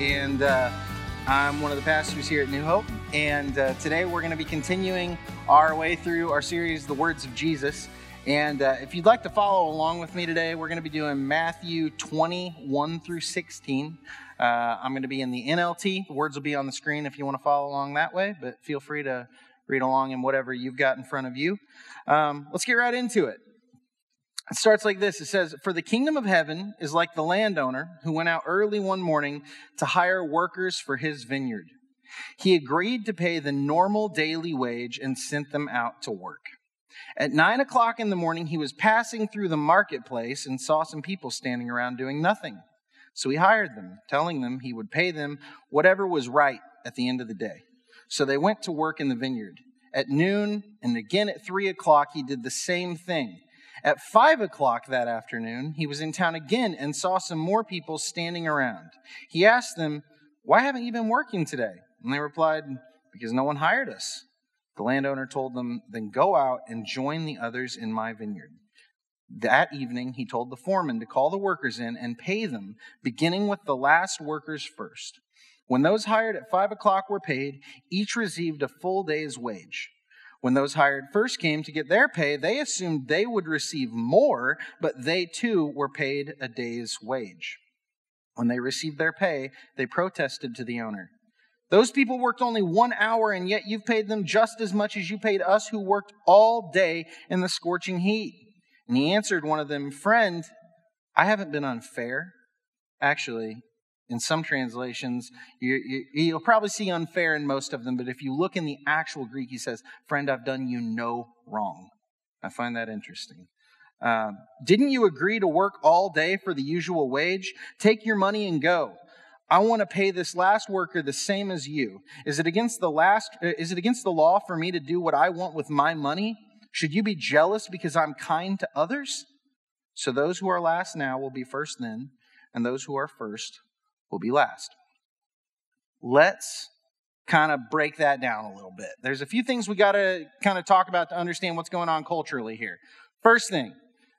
and uh, I'm one of the pastors here at New Hope. And uh, today we're going to be continuing our way through our series, The Words of Jesus. And uh, if you'd like to follow along with me today, we're going to be doing Matthew 21 through 16. Uh, I'm going to be in the NLT. The words will be on the screen if you want to follow along that way, but feel free to read along in whatever you've got in front of you. Um, let's get right into it. It starts like this. It says, For the kingdom of heaven is like the landowner who went out early one morning to hire workers for his vineyard. He agreed to pay the normal daily wage and sent them out to work. At nine o'clock in the morning, he was passing through the marketplace and saw some people standing around doing nothing. So he hired them, telling them he would pay them whatever was right at the end of the day. So they went to work in the vineyard. At noon and again at three o'clock, he did the same thing. At five o'clock that afternoon, he was in town again and saw some more people standing around. He asked them, Why haven't you been working today? And they replied, Because no one hired us. The landowner told them, Then go out and join the others in my vineyard. That evening, he told the foreman to call the workers in and pay them, beginning with the last workers first. When those hired at five o'clock were paid, each received a full day's wage. When those hired first came to get their pay, they assumed they would receive more, but they too were paid a day's wage. When they received their pay, they protested to the owner. Those people worked only one hour, and yet you've paid them just as much as you paid us who worked all day in the scorching heat. And he answered one of them, Friend, I haven't been unfair. Actually, in some translations, you, you, will probably see unfair in most of them, but if you look in the actual Greek, he says, Friend, I've done you no wrong. I find that interesting. Uh, didn't you agree to work all day for the usual wage? Take your money and go. I want to pay this last worker the same as you. Is it against the last uh, is it against the law for me to do what I want with my money? Should you be jealous because I'm kind to others? So those who are last now will be first then, and those who are first will be last. Let's kind of break that down a little bit. There's a few things we got to kind of talk about to understand what's going on culturally here. First thing,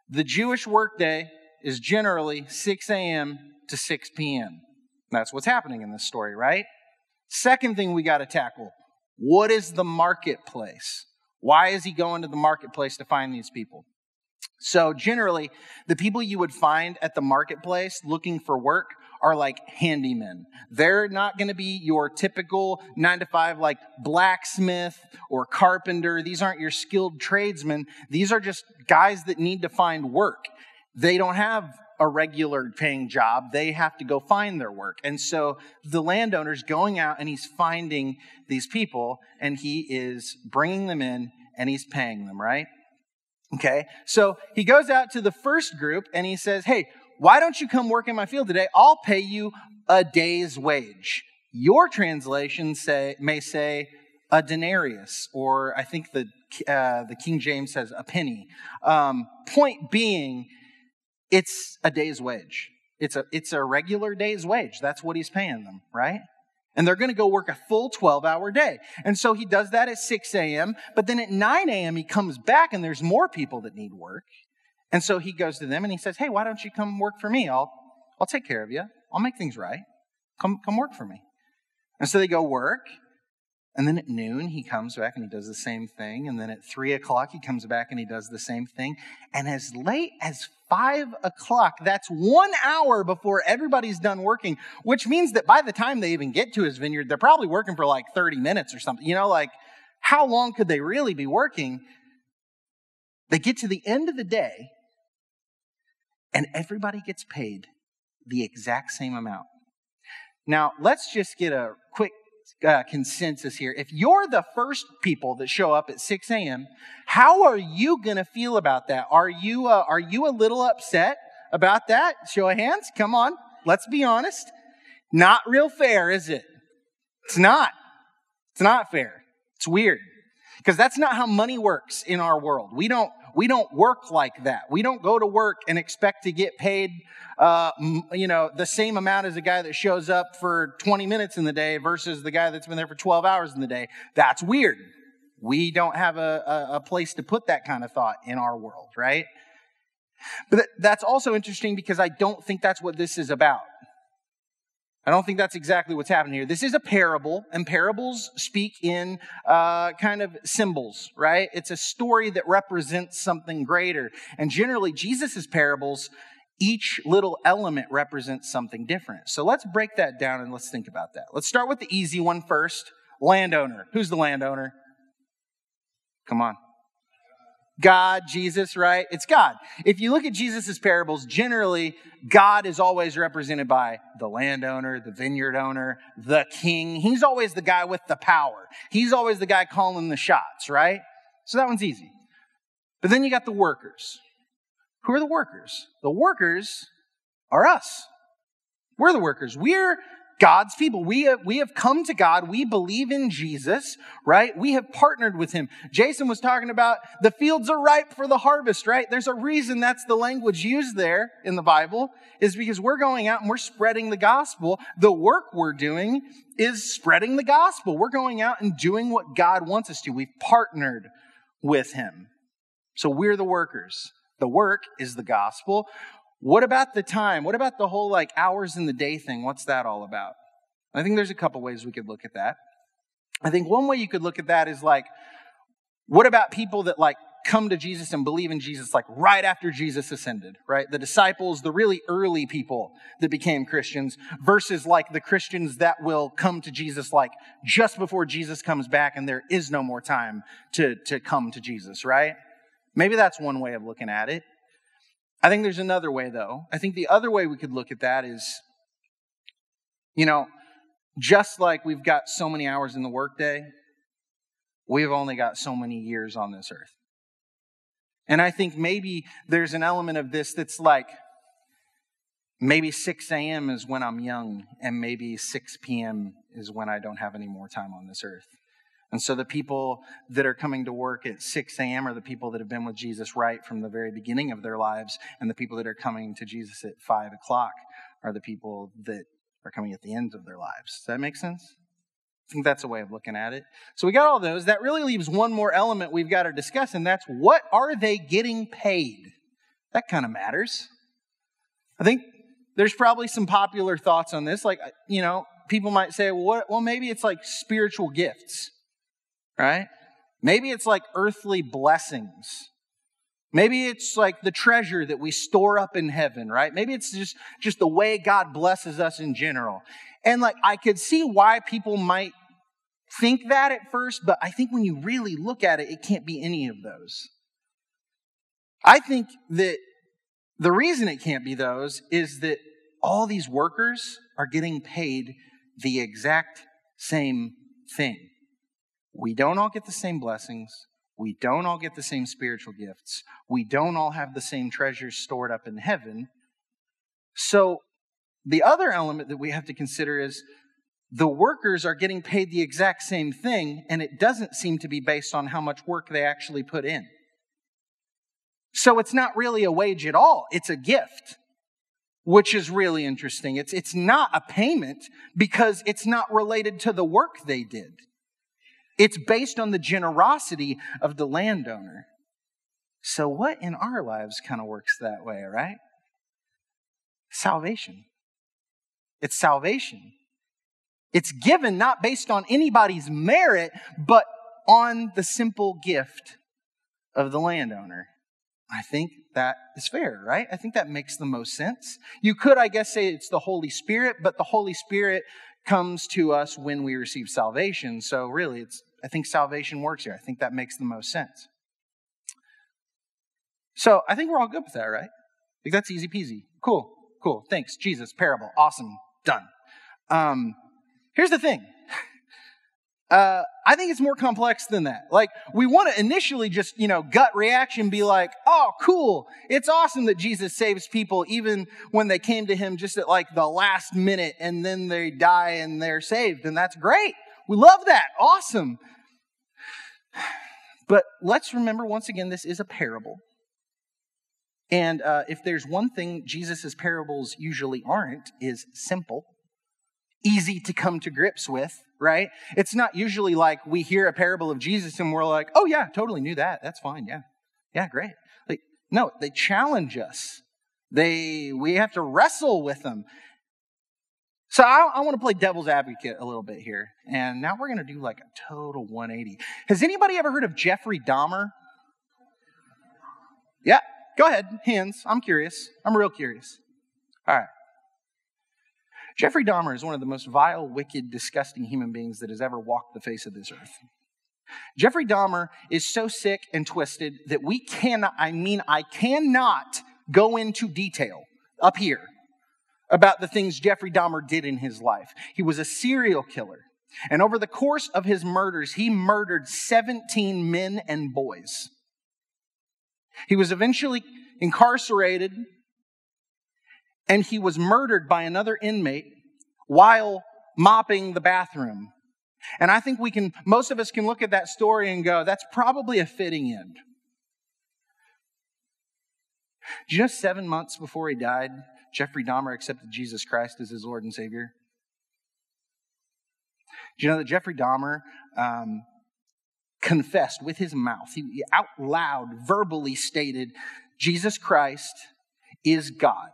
the Jewish workday is generally 6 a.m. to 6 p.m. That's what's happening in this story, right? Second thing we got to tackle what is the marketplace? Why is he going to the marketplace to find these people? So, generally, the people you would find at the marketplace looking for work are like handymen. They're not going to be your typical nine to five, like blacksmith or carpenter. These aren't your skilled tradesmen. These are just guys that need to find work. They don't have a regular paying job. They have to go find their work. And so the landowner's going out and he's finding these people and he is bringing them in and he's paying them, right? Okay. So he goes out to the first group and he says, Hey, why don't you come work in my field today? I'll pay you a day's wage. Your translation say, may say a denarius, or I think the, uh, the King James says a penny. Um, point being, it's a day's wage. It's a, it's a regular day's wage. That's what he's paying them, right? And they're going to go work a full 12 hour day. And so he does that at 6 a.m. But then at 9 a.m., he comes back and there's more people that need work. And so he goes to them and he says, Hey, why don't you come work for me? I'll, I'll take care of you. I'll make things right. Come, come work for me. And so they go work. And then at noon, he comes back and he does the same thing. And then at three o'clock, he comes back and he does the same thing. And as late as five o'clock, that's one hour before everybody's done working, which means that by the time they even get to his vineyard, they're probably working for like 30 minutes or something. You know, like how long could they really be working? They get to the end of the day and everybody gets paid the exact same amount. Now, let's just get a quick uh, consensus here. If you're the first people that show up at 6 a.m., how are you going to feel about that? Are you, uh, are you a little upset about that? Show of hands. Come on. Let's be honest. Not real fair, is it? It's not. It's not fair. It's weird. Because that's not how money works in our world. We don't, we don't work like that. We don't go to work and expect to get paid, uh, you know, the same amount as a guy that shows up for 20 minutes in the day versus the guy that's been there for 12 hours in the day. That's weird. We don't have a, a, a place to put that kind of thought in our world, right? But that's also interesting because I don't think that's what this is about. I don't think that's exactly what's happening here. This is a parable, and parables speak in uh, kind of symbols, right? It's a story that represents something greater. And generally, Jesus' parables, each little element represents something different. So let's break that down and let's think about that. Let's start with the easy one first landowner. Who's the landowner? Come on. God, Jesus, right? It's God. If you look at Jesus' parables, generally, God is always represented by the landowner, the vineyard owner, the king. He's always the guy with the power. He's always the guy calling the shots, right? So that one's easy. But then you got the workers. Who are the workers? The workers are us. We're the workers. We're God's people. We have, we have come to God. We believe in Jesus, right? We have partnered with him. Jason was talking about the fields are ripe for the harvest, right? There's a reason that's the language used there in the Bible is because we're going out and we're spreading the gospel. The work we're doing is spreading the gospel. We're going out and doing what God wants us to. We've partnered with him. So we're the workers. The work is the gospel. What about the time? What about the whole like hours in the day thing? What's that all about? I think there's a couple ways we could look at that. I think one way you could look at that is like, what about people that like come to Jesus and believe in Jesus like right after Jesus ascended, right? The disciples, the really early people that became Christians versus like the Christians that will come to Jesus like just before Jesus comes back and there is no more time to, to come to Jesus, right? Maybe that's one way of looking at it. I think there's another way, though. I think the other way we could look at that is, you know, just like we've got so many hours in the workday, we've only got so many years on this earth. And I think maybe there's an element of this that's like, maybe 6 a.m. is when I'm young, and maybe 6 p.m. is when I don't have any more time on this earth. And so the people that are coming to work at 6 a.m. are the people that have been with Jesus right from the very beginning of their lives. And the people that are coming to Jesus at 5 o'clock are the people that are coming at the end of their lives. Does that make sense? I think that's a way of looking at it. So we got all those. That really leaves one more element we've got to discuss, and that's what are they getting paid? That kind of matters. I think there's probably some popular thoughts on this. Like, uh, you know, people might say, well, what, well maybe it's like spiritual gifts right? Maybe it's like earthly blessings. Maybe it's like the treasure that we store up in heaven, right? Maybe it's just, just the way God blesses us in general. And like, I could see why people might think that at first, but I think when you really look at it, it can't be any of those. I think that the reason it can't be those is that all these workers are getting paid the exact same thing. We don't all get the same blessings. We don't all get the same spiritual gifts. We don't all have the same treasures stored up in heaven. So, the other element that we have to consider is the workers are getting paid the exact same thing, and it doesn't seem to be based on how much work they actually put in. So, it's not really a wage at all, it's a gift, which is really interesting. It's, it's not a payment because it's not related to the work they did. It's based on the generosity of the landowner. So, what in our lives kind of works that way, right? Salvation. It's salvation. It's given not based on anybody's merit, but on the simple gift of the landowner. I think that is fair, right? I think that makes the most sense. You could, I guess, say it's the Holy Spirit, but the Holy Spirit comes to us when we receive salvation. So, really, it's I think salvation works here. I think that makes the most sense. So I think we're all good with that, right? Like that's easy peasy. Cool, cool. Thanks, Jesus. Parable. Awesome. Done. Um, here's the thing. Uh, I think it's more complex than that. Like, we want to initially just, you know, gut reaction be like, oh, cool. It's awesome that Jesus saves people even when they came to him just at like the last minute and then they die and they're saved. And that's great. We love that. Awesome. But let's remember once again, this is a parable. And uh, if there's one thing Jesus' parables usually aren't, is simple, easy to come to grips with, right? It's not usually like we hear a parable of Jesus and we're like, oh, yeah, totally knew that. That's fine. Yeah. Yeah, great. Like, no, they challenge us. They, we have to wrestle with them. So I, I want to play devil's advocate a little bit here. And now we're going to do like a total 180. Has anybody ever heard of Jeffrey Dahmer? Yeah, go ahead. Hands. I'm curious. I'm real curious. All right. Jeffrey Dahmer is one of the most vile, wicked, disgusting human beings that has ever walked the face of this earth. Jeffrey Dahmer is so sick and twisted that we cannot, I mean, I cannot go into detail up here about the things Jeffrey Dahmer did in his life. He was a serial killer. And over the course of his murders, he murdered 17 men and boys. He was eventually incarcerated and he was murdered by another inmate while mopping the bathroom. And I think we can, most of us can look at that story and go, that's probably a fitting end. Do you know seven months before he died, Jeffrey Dahmer accepted Jesus Christ as his Lord and Savior? Do you know that Jeffrey Dahmer um, confessed with his mouth, he out loud, verbally stated, Jesus Christ is God.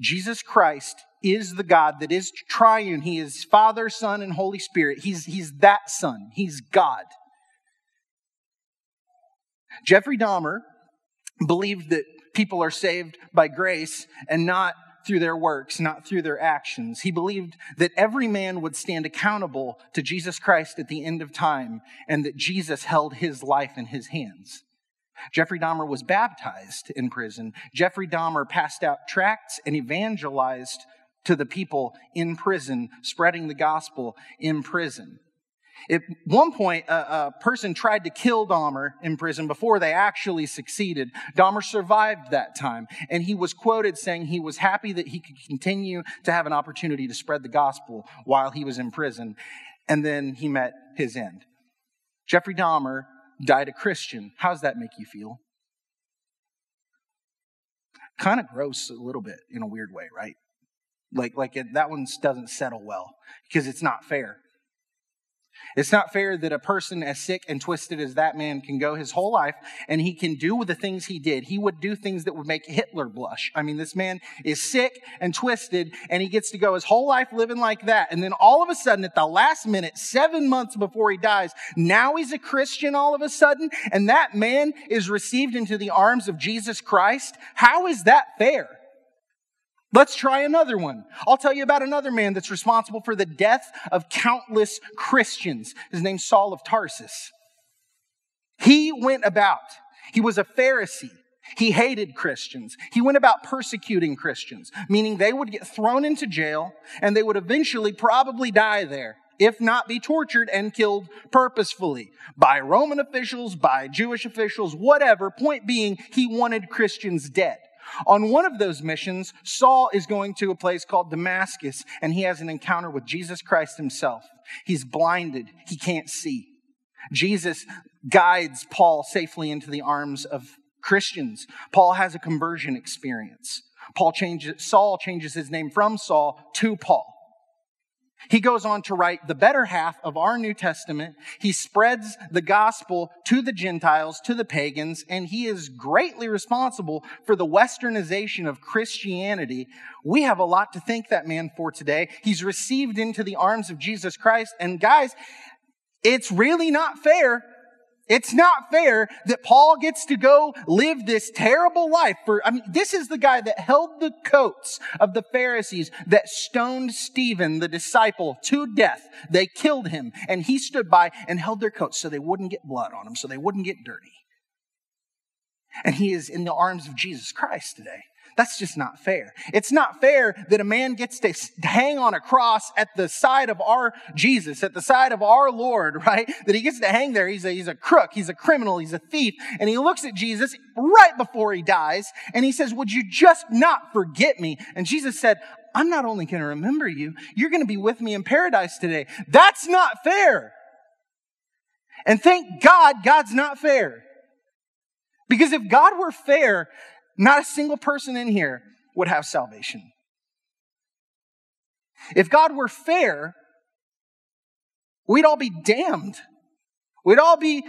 Jesus Christ is the God that is triune. He is Father, Son, and Holy Spirit. He's, he's that Son. He's God. Jeffrey Dahmer believed that people are saved by grace and not through their works, not through their actions. He believed that every man would stand accountable to Jesus Christ at the end of time and that Jesus held his life in his hands. Jeffrey Dahmer was baptized in prison. Jeffrey Dahmer passed out tracts and evangelized to the people in prison, spreading the gospel in prison. At one point, a, a, person tried to kill Dahmer in prison before they actually succeeded. Dahmer survived that time, and he was quoted saying he was happy that he could continue to have an opportunity to spread the gospel while he was in prison. And then he met his end. Jeffrey Dahmer died a Christian. How does that make you feel? Kind of gross a little bit in a weird way, right? Like, like it, that one doesn't settle well because it's not fair. It's not fair that a person as sick and twisted as that man can go his whole life and he can do the things he did. He would do things that would make Hitler blush. I mean, this man is sick and twisted and he gets to go his whole life living like that. And then all of a sudden, at the last minute, seven months before he dies, now he's a Christian all of a sudden and that man is received into the arms of Jesus Christ. How is that fair? Let's try another one. I'll tell you about another man that's responsible for the death of countless Christians. His name's Saul of Tarsus. He went about, he was a Pharisee. He hated Christians. He went about persecuting Christians, meaning they would get thrown into jail and they would eventually probably die there, if not be tortured and killed purposefully by Roman officials, by Jewish officials, whatever. Point being, he wanted Christians dead. On one of those missions, Saul is going to a place called Damascus and he has an encounter with Jesus Christ himself. He's blinded, he can't see. Jesus guides Paul safely into the arms of Christians. Paul has a conversion experience. Paul changes, Saul changes his name from Saul to Paul. He goes on to write the better half of our New Testament. He spreads the gospel to the Gentiles, to the pagans, and he is greatly responsible for the westernization of Christianity. We have a lot to thank that man for today. He's received into the arms of Jesus Christ. And guys, it's really not fair it's not fair that Paul gets to go live this terrible life for, I mean, this is the guy that held the coats of the Pharisees that stoned Stephen, the disciple, to death. They killed him and he stood by and held their coats so they wouldn't get blood on them, so they wouldn't get dirty. And he is in the arms of Jesus Christ today. That's just not fair. It's not fair that a man gets to hang on a cross at the side of our Jesus, at the side of our Lord, right? That he gets to hang there. He's a, he's a crook. He's a criminal. He's a thief. And he looks at Jesus right before he dies and he says, would you just not forget me? And Jesus said, I'm not only going to remember you, you're going to be with me in paradise today. That's not fair. And thank God, God's not fair. Because if God were fair, not a single person in here would have salvation. If God were fair, we'd all be damned. We'd all be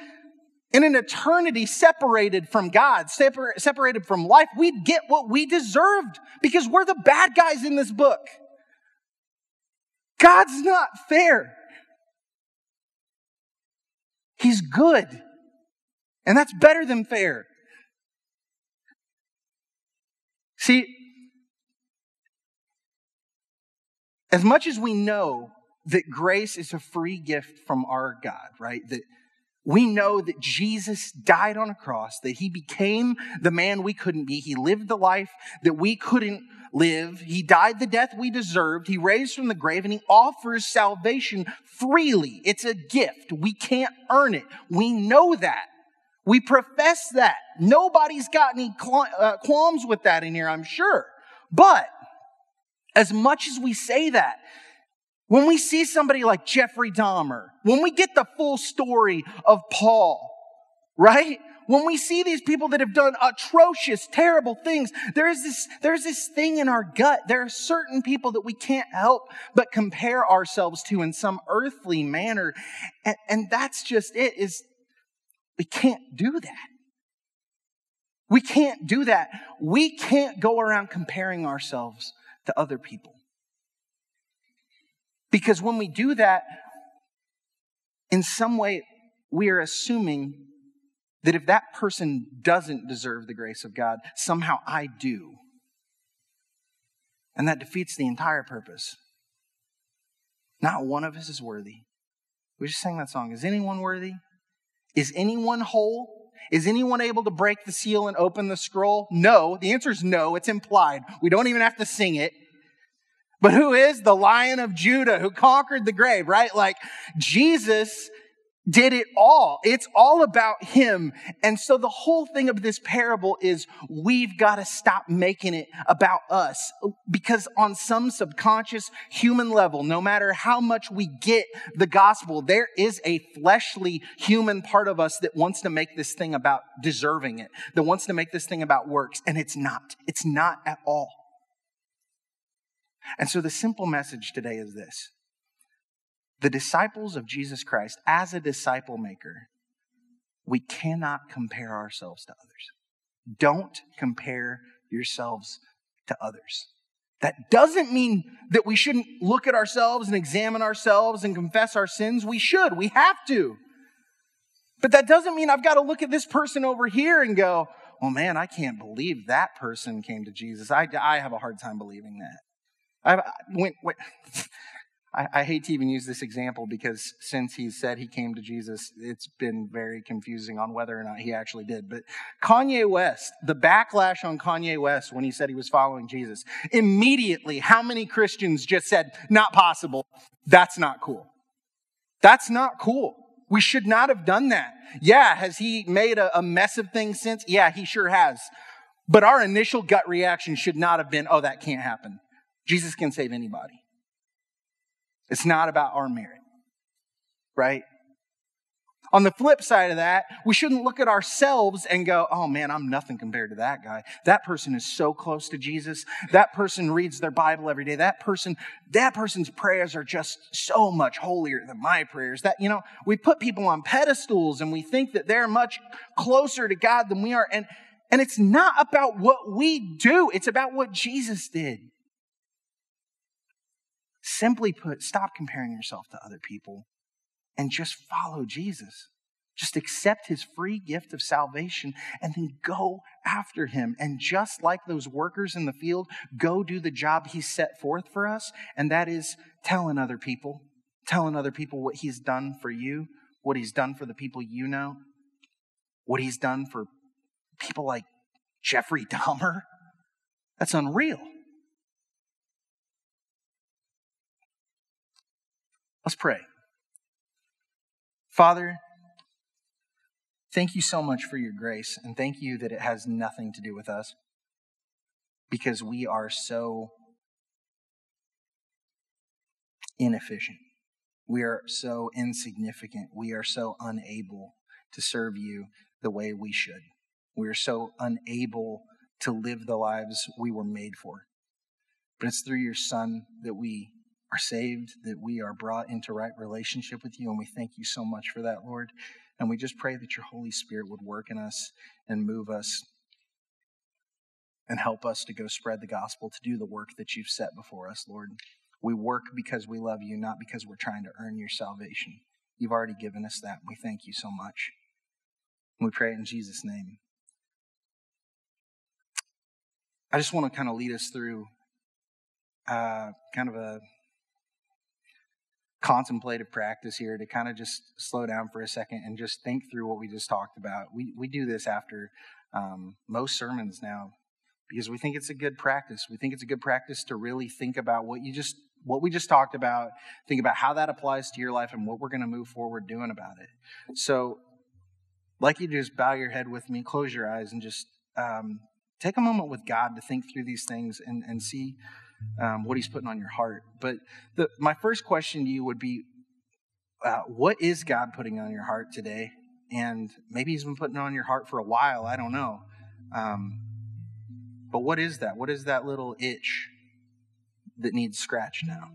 in an eternity separated from God, separ- separated from life. We'd get what we deserved because we're the bad guys in this book. God's not fair. He's good. And that's better than fair. See, as much as we know that grace is a free gift from our God, right? That we know that Jesus died on a cross, that he became the man we couldn't be. He lived the life that we couldn't live. He died the death we deserved. He raised from the grave and he offers salvation freely. It's a gift. We can't earn it. We know that. We profess that. Nobody's got any uh, qualms with that in here, I'm sure. But as much as we say that, when we see somebody like Jeffrey Dahmer, when we get the full story of Paul, right? When we see these people that have done atrocious, terrible things, there is this, there's this thing in our gut. There are certain people that we can't help but compare ourselves to in some earthly manner. And, and that's just it, is we can't do that. We can't do that. We can't go around comparing ourselves to other people. Because when we do that, in some way, we are assuming that if that person doesn't deserve the grace of God, somehow I do. And that defeats the entire purpose. Not one of us is worthy. We just sang that song. Is anyone worthy? Is anyone whole? Is anyone able to break the seal and open the scroll? No. The answer is no. It's implied. We don't even have to sing it. But who is the lion of Judah who conquered the grave, right? Like Jesus did it all. It's all about him. And so the whole thing of this parable is we've got to stop making it about us because on some subconscious human level, no matter how much we get the gospel, there is a fleshly human part of us that wants to make this thing about deserving it, that wants to make this thing about works. And it's not. It's not at all. And so the simple message today is this the disciples of Jesus Christ, as a disciple maker, we cannot compare ourselves to others. Don't compare yourselves to others. That doesn't mean that we shouldn't look at ourselves and examine ourselves and confess our sins. We should. We have to. But that doesn't mean I've got to look at this person over here and go, oh man, I can't believe that person came to Jesus. I, I have a hard time believing that. I, went, when, I, I, hate to even use this example because since he said he came to Jesus, it's been very confusing on whether or not he actually did. But Kanye West, the backlash on Kanye West when he said he was following Jesus, immediately, how many Christians just said, not possible? That's not cool. That's not cool. We should not have done that. Yeah, has he made a, a mess of things since? Yeah, he sure has. But our initial gut reaction should not have been, oh, that can't happen. Jesus can save anybody. It's not about our merit, right? On the flip side of that, we shouldn't look at ourselves and go, oh man, I'm nothing compared to that guy. That person is so close to Jesus. That person reads their Bible every day. That person, that person's prayers are just so much holier than my prayers. That, you know, we put people on pedestals and we think that they're much closer to God than we are. And, and it's not about what we do. It's about what Jesus did. Simply put, stop comparing yourself to other people and just follow Jesus. Just accept his free gift of salvation and then go after him. And just like those workers in the field, go do the job he set forth for us. And that is telling other people, telling other people what he's done for you, what he's done for the people you know, what he's done for people like Jeffrey Dahmer. That's unreal. Let's pray. Father, thank you so much for your grace, and thank you that it has nothing to do with us because we are so inefficient. We are so insignificant. We are so unable to serve you the way we should. We are so unable to live the lives we were made for. But it's through your Son that we are saved, that we are brought into right relationship with you. And we thank you so much for that, Lord. And we just pray that your Holy Spirit would work in us and move us and help us to go spread the gospel, to do the work that you've set before us, Lord. We work because we love you, not because we're trying to earn your salvation. You've already given us that. We thank you so much. We pray in Jesus' name. I just want to kind of lead us through uh, kind of a contemplative practice here to kind of just slow down for a second and just think through what we just talked about. We, we do this after um, most sermons now because we think it's a good practice. We think it's a good practice to really think about what you just what we just talked about, think about how that applies to your life and what we're going to move forward doing about it. So, like you just bow your head with me, close your eyes, and just um, take a moment with God to think through these things and, and see um, what He's putting on your heart. But the, my first question to you would be uh, what is God putting on your heart today? And maybe He's been putting on your heart for a while. I don't know. Um, but what is that? What is that little itch that needs scratched now?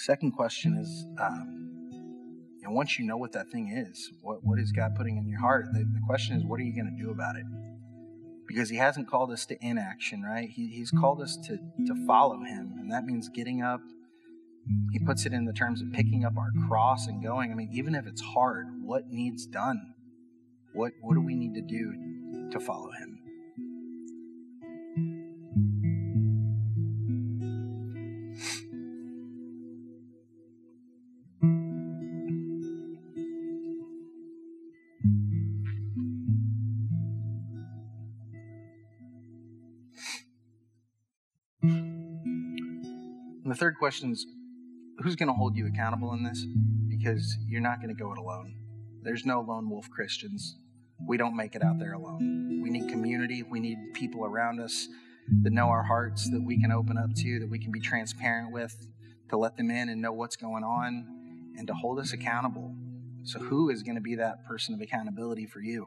Second question is, um, and once you know what that thing is, what, what is God putting in your heart? The, the question is, what are you going to do about it? Because He hasn't called us to inaction, right? He, he's called us to, to follow Him, and that means getting up. He puts it in the terms of picking up our cross and going. I mean, even if it's hard, what needs done? What, what do we need to do to follow Him? Third question is who's going to hold you accountable in this? Because you're not going to go it alone. There's no lone wolf Christians. We don't make it out there alone. We need community. We need people around us that know our hearts, that we can open up to, that we can be transparent with, to let them in and know what's going on, and to hold us accountable. So, who is going to be that person of accountability for you?